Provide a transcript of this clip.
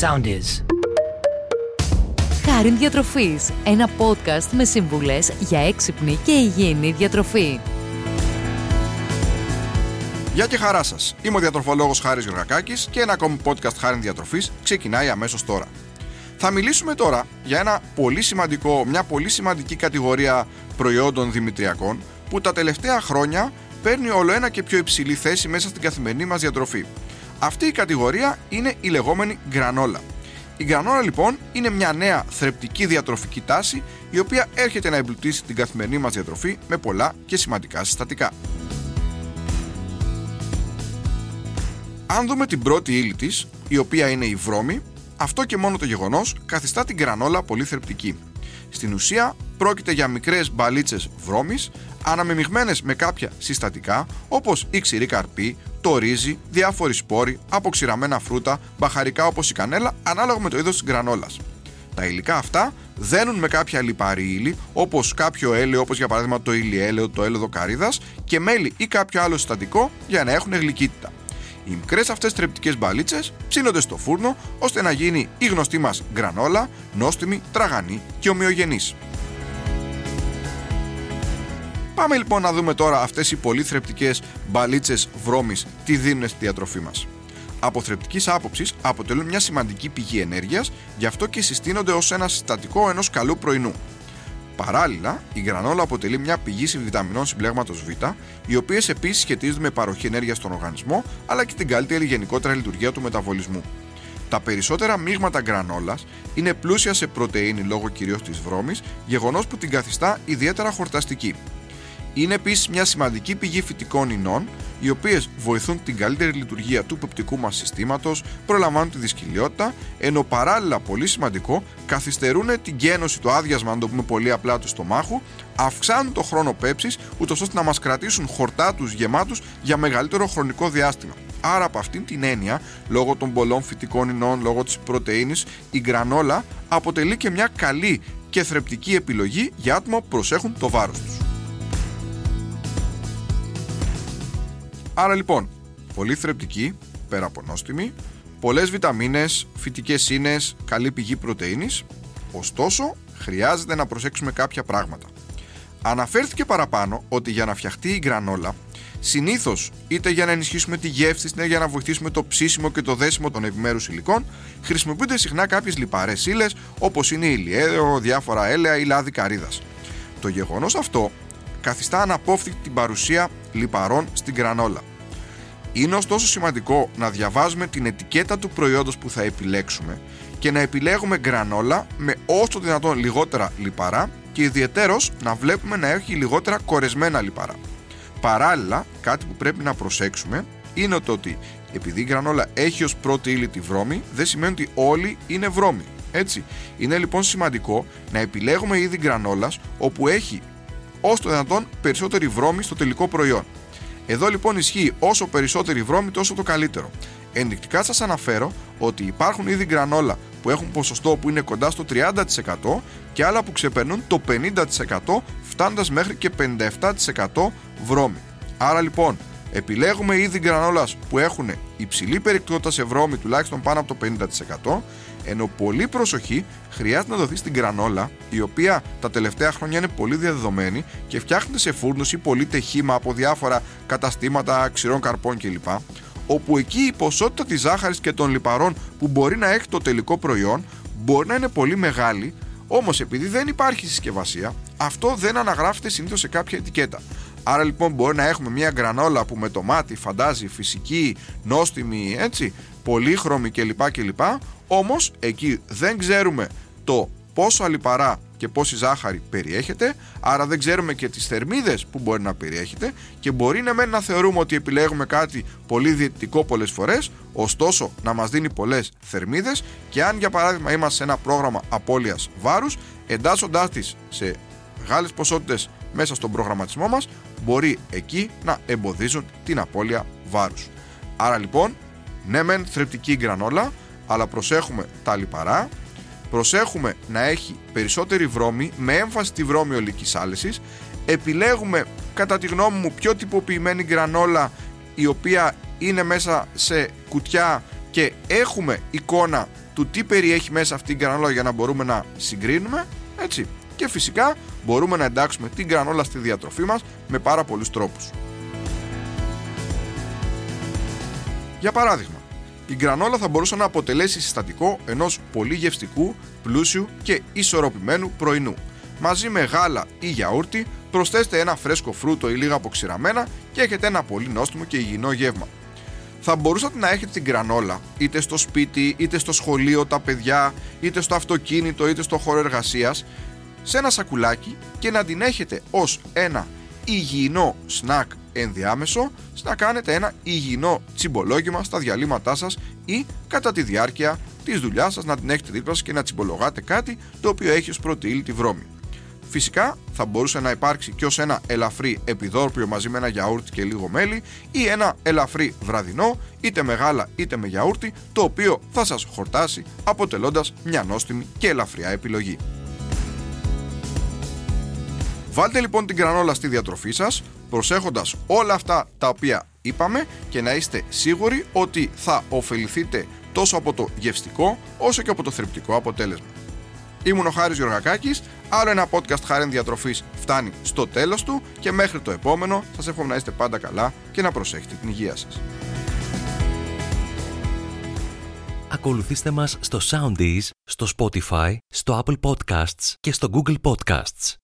Sound is. Χάριν Διατροφής, ένα podcast με σύμβουλες για έξυπνη και υγιεινή διατροφή. Γεια και χαρά σας. Είμαι ο διατροφολόγος Χάρης Γεωργακάκης και ένα ακόμη podcast Χάριν Διατροφής ξεκινάει αμέσως τώρα. Θα μιλήσουμε τώρα για ένα πολύ σημαντικό, μια πολύ σημαντική κατηγορία προϊόντων δημητριακών που τα τελευταία χρόνια παίρνει όλο ένα και πιο υψηλή θέση μέσα στην καθημερινή μας διατροφή. Αυτή η κατηγορία είναι η λεγόμενη γκρανόλα. Η γκρανόλα λοιπόν είναι μια νέα θρεπτική διατροφική τάση η οποία έρχεται να εμπλουτίσει την καθημερινή μας διατροφή με πολλά και σημαντικά συστατικά. Αν δούμε την πρώτη ύλη της, η οποία είναι η βρώμη, αυτό και μόνο το γεγονός καθιστά την γκρανόλα πολύ θρεπτική. Στην ουσία πρόκειται για μικρές μπαλίτσες βρώμης αναμεμειγμένες με κάποια συστατικά όπως η ξηρή καρπή, το ρύζι, διάφοροι σπόροι, αποξηραμένα φρούτα, μπαχαρικά όπως η κανέλα ανάλογα με το είδος της γκρανόλας. Τα υλικά αυτά δένουν με κάποια λιπαρή ύλη, όπως κάποιο έλαιο, όπως για παράδειγμα το ηλιέλαιο, το έλαιο καρύδα και μέλι ή κάποιο άλλο συστατικό για να έχουν γλυκύτητα. Οι μικρές αυτές τρεπτικέ μπαλίτσες ψήνονται στο φούρνο ώστε να γίνει η γνωστή μας γκρανόλα, νόστιμη, τραγανή και ομοιογενής. Πάμε λοιπόν να δούμε τώρα αυτές οι πολύ θρεπτικές μπαλίτσες βρώμης τι δίνουν στη διατροφή μας; Από θρεπτικής άποψης αποτελούν μια σημαντική πηγή ενέργειας, γι' αυτό και συστήνονται ως ένα συστατικό ενός καλού πρωινού. Παράλληλα, η γρανόλα αποτελεί μια πηγή βιταμινών συμπλέγματος Β, οι οποίες επίσης σχετίζονται με παροχή ενέργειας στον οργανισμό αλλά και την καλύτερη γενικότερα λειτουργία του μεταβολισμού. Τα περισσότερα μείγματα γκρανόλα είναι πλούσια σε πρωτενη λόγω κυρίως της βρώμης, γεγονός που την καθιστά ιδιαίτερα χορταστική. Είναι επίσης μια σημαντική πηγή φυτικών ινών, οι οποίες βοηθούν την καλύτερη λειτουργία του πεπτικού μας συστήματος, προλαμβάνουν τη δυσκολιότητα, ενώ παράλληλα πολύ σημαντικό καθυστερούν την γένωση, το άδειασμα, αν το πούμε πολύ απλά, του στομάχου, αυξάνουν το χρόνο πέψης, ούτως ώστε να μας κρατήσουν χορτάτου γεμάτους για μεγαλύτερο χρονικό διάστημα. Άρα από αυτήν την έννοια, λόγω των πολλών φυτικών ινών, λόγω της πρωτεΐνης, η γκρανόλα αποτελεί και μια καλή και θρεπτική επιλογή για άτομα που προσέχουν το βάρος τους. Άρα λοιπόν, πολύ θρεπτική, πέρα από νόστιμη, πολλές βιταμίνες, φυτικές ίνες, καλή πηγή πρωτεΐνης, ωστόσο χρειάζεται να προσέξουμε κάποια πράγματα. Αναφέρθηκε παραπάνω ότι για να φτιαχτεί η γκρανόλα, συνήθως είτε για να ενισχύσουμε τη γεύση είτε για να βοηθήσουμε το ψήσιμο και το δέσιμο των επιμέρους υλικών, χρησιμοποιούνται συχνά κάποιες λιπαρές ύλες όπως είναι η ηλιέδεο, διάφορα έλαια ή λάδι καρύδας. Το γεγονός αυτό καθιστά αναπόφευκτη την παρουσία λιπαρών στην γκρανόλα. Είναι ωστόσο σημαντικό να διαβάζουμε την ετικέτα του προϊόντος που θα επιλέξουμε και να επιλέγουμε γκρανόλα με όσο δυνατόν λιγότερα λιπαρά και ιδιαιτέρως να βλέπουμε να έχει λιγότερα κορεσμένα λιπαρά. Παράλληλα, κάτι που πρέπει να προσέξουμε είναι το ότι επειδή η γκρανόλα έχει ως πρώτη ύλη τη βρώμη, δεν σημαίνει ότι όλοι είναι βρώμη. Έτσι, είναι λοιπόν σημαντικό να επιλέγουμε είδη γκρανόλας όπου έχει όσο το δυνατόν περισσότερη βρώμη στο τελικό προϊόν. Εδώ λοιπόν ισχύει όσο περισσότερη βρώμη τόσο το καλύτερο. Ενδεικτικά σας αναφέρω ότι υπάρχουν είδη γκρανόλα που έχουν ποσοστό που είναι κοντά στο 30% και άλλα που ξεπερνούν το 50% φτάνοντας μέχρι και 57% βρώμη. Άρα λοιπόν επιλέγουμε είδη γκρανόλας που έχουν υψηλή περιεκτικότητα σε βρώμη τουλάχιστον πάνω από το 50% ενώ πολύ προσοχή χρειάζεται να δοθεί στην γκρανόλα, η οποία τα τελευταία χρόνια είναι πολύ διαδεδομένη και φτιάχνεται σε φούρνους ή πολύ τεχήμα από διάφορα καταστήματα ξηρών καρπών κλπ. Όπου εκεί η ποσότητα της ζάχαρης και των λιπαρών που μπορεί να έχει το τελικό προϊόν μπορεί να είναι πολύ μεγάλη, όμως επειδή δεν υπάρχει συσκευασία, αυτό δεν αναγράφεται συνήθως σε κάποια ετικέτα. Άρα λοιπόν μπορεί να έχουμε μια γκρανόλα που με το μάτι φαντάζει φυσική, νόστιμη, έτσι, πολύχρωμη κλπ. κλπ. Όμως εκεί δεν ξέρουμε το πόσο αλιπαρά και πόση ζάχαρη περιέχεται, άρα δεν ξέρουμε και τις θερμίδες που μπορεί να περιέχεται και μπορεί να να θεωρούμε ότι επιλέγουμε κάτι πολύ διαιτητικό πολλές φορές, ωστόσο να μας δίνει πολλές θερμίδες και αν για παράδειγμα είμαστε σε ένα πρόγραμμα απώλειας βάρους, εντάσσοντάς τις σε μεγάλες ποσότητες μέσα στον προγραμματισμό μας, μπορεί εκεί να εμποδίζουν την απώλεια βάρους. Άρα λοιπόν, ναι μεν θρεπτική γκρανόλα, αλλά προσέχουμε τα λιπαρά, προσέχουμε να έχει περισσότερη βρώμη με έμφαση στη βρώμη ολικής άλεσης, επιλέγουμε κατά τη γνώμη μου πιο τυποποιημένη γκρανόλα η οποία είναι μέσα σε κουτιά και έχουμε εικόνα του τι περιέχει μέσα αυτή η γκρανόλα για να μπορούμε να συγκρίνουμε, έτσι. Και φυσικά μπορούμε να εντάξουμε την γκρανόλα στη διατροφή μας με πάρα πολλούς τρόπους. Για παράδειγμα, η γκρανόλα θα μπορούσε να αποτελέσει συστατικό ενός πολύ γευστικού, πλούσιου και ισορροπημένου πρωινού. Μαζί με γάλα ή γιαούρτι προσθέστε ένα φρέσκο φρούτο ή λίγα αποξηραμένα και έχετε ένα πολύ νόστιμο και υγιεινό γεύμα. Θα μπορούσατε να έχετε την γκρανόλα είτε στο σπίτι, είτε στο σχολείο, τα παιδιά, είτε στο αυτοκίνητο, είτε στο χώρο εργασίας, σε ένα σακουλάκι και να την έχετε ως ένα υγιεινό σνακ ενδιάμεσο να κάνετε ένα υγιεινό τσιμπολόγημα στα διαλύματά σας ή κατά τη διάρκεια της δουλειάς σας να την έχετε δίπλα σας και να τσιμπολογάτε κάτι το οποίο έχει ως πρώτη ύλη τη βρώμη. Φυσικά θα μπορούσε να υπάρξει και ως ένα ελαφρύ επιδόρπιο μαζί με ένα γιαούρτι και λίγο μέλι ή ένα ελαφρύ βραδινό είτε με γάλα είτε με γιαούρτι το οποίο θα σας χορτάσει αποτελώντας μια νόστιμη και ελαφριά επιλογή. Βάλτε λοιπόν την γρανόλα στη διατροφή σας προσέχοντας όλα αυτά τα οποία είπαμε και να είστε σίγουροι ότι θα ωφεληθείτε τόσο από το γευστικό όσο και από το θρεπτικό αποτέλεσμα. Ήμουν ο Χάρης Γιωργακάκης, άλλο ένα podcast Χάριν Διατροφής φτάνει στο τέλος του και μέχρι το επόμενο σας εύχομαι να είστε πάντα καλά και να προσέχετε την υγεία σας. Ακολουθήστε μας στο Soundees, στο Spotify, στο Apple Podcasts και στο Google Podcasts.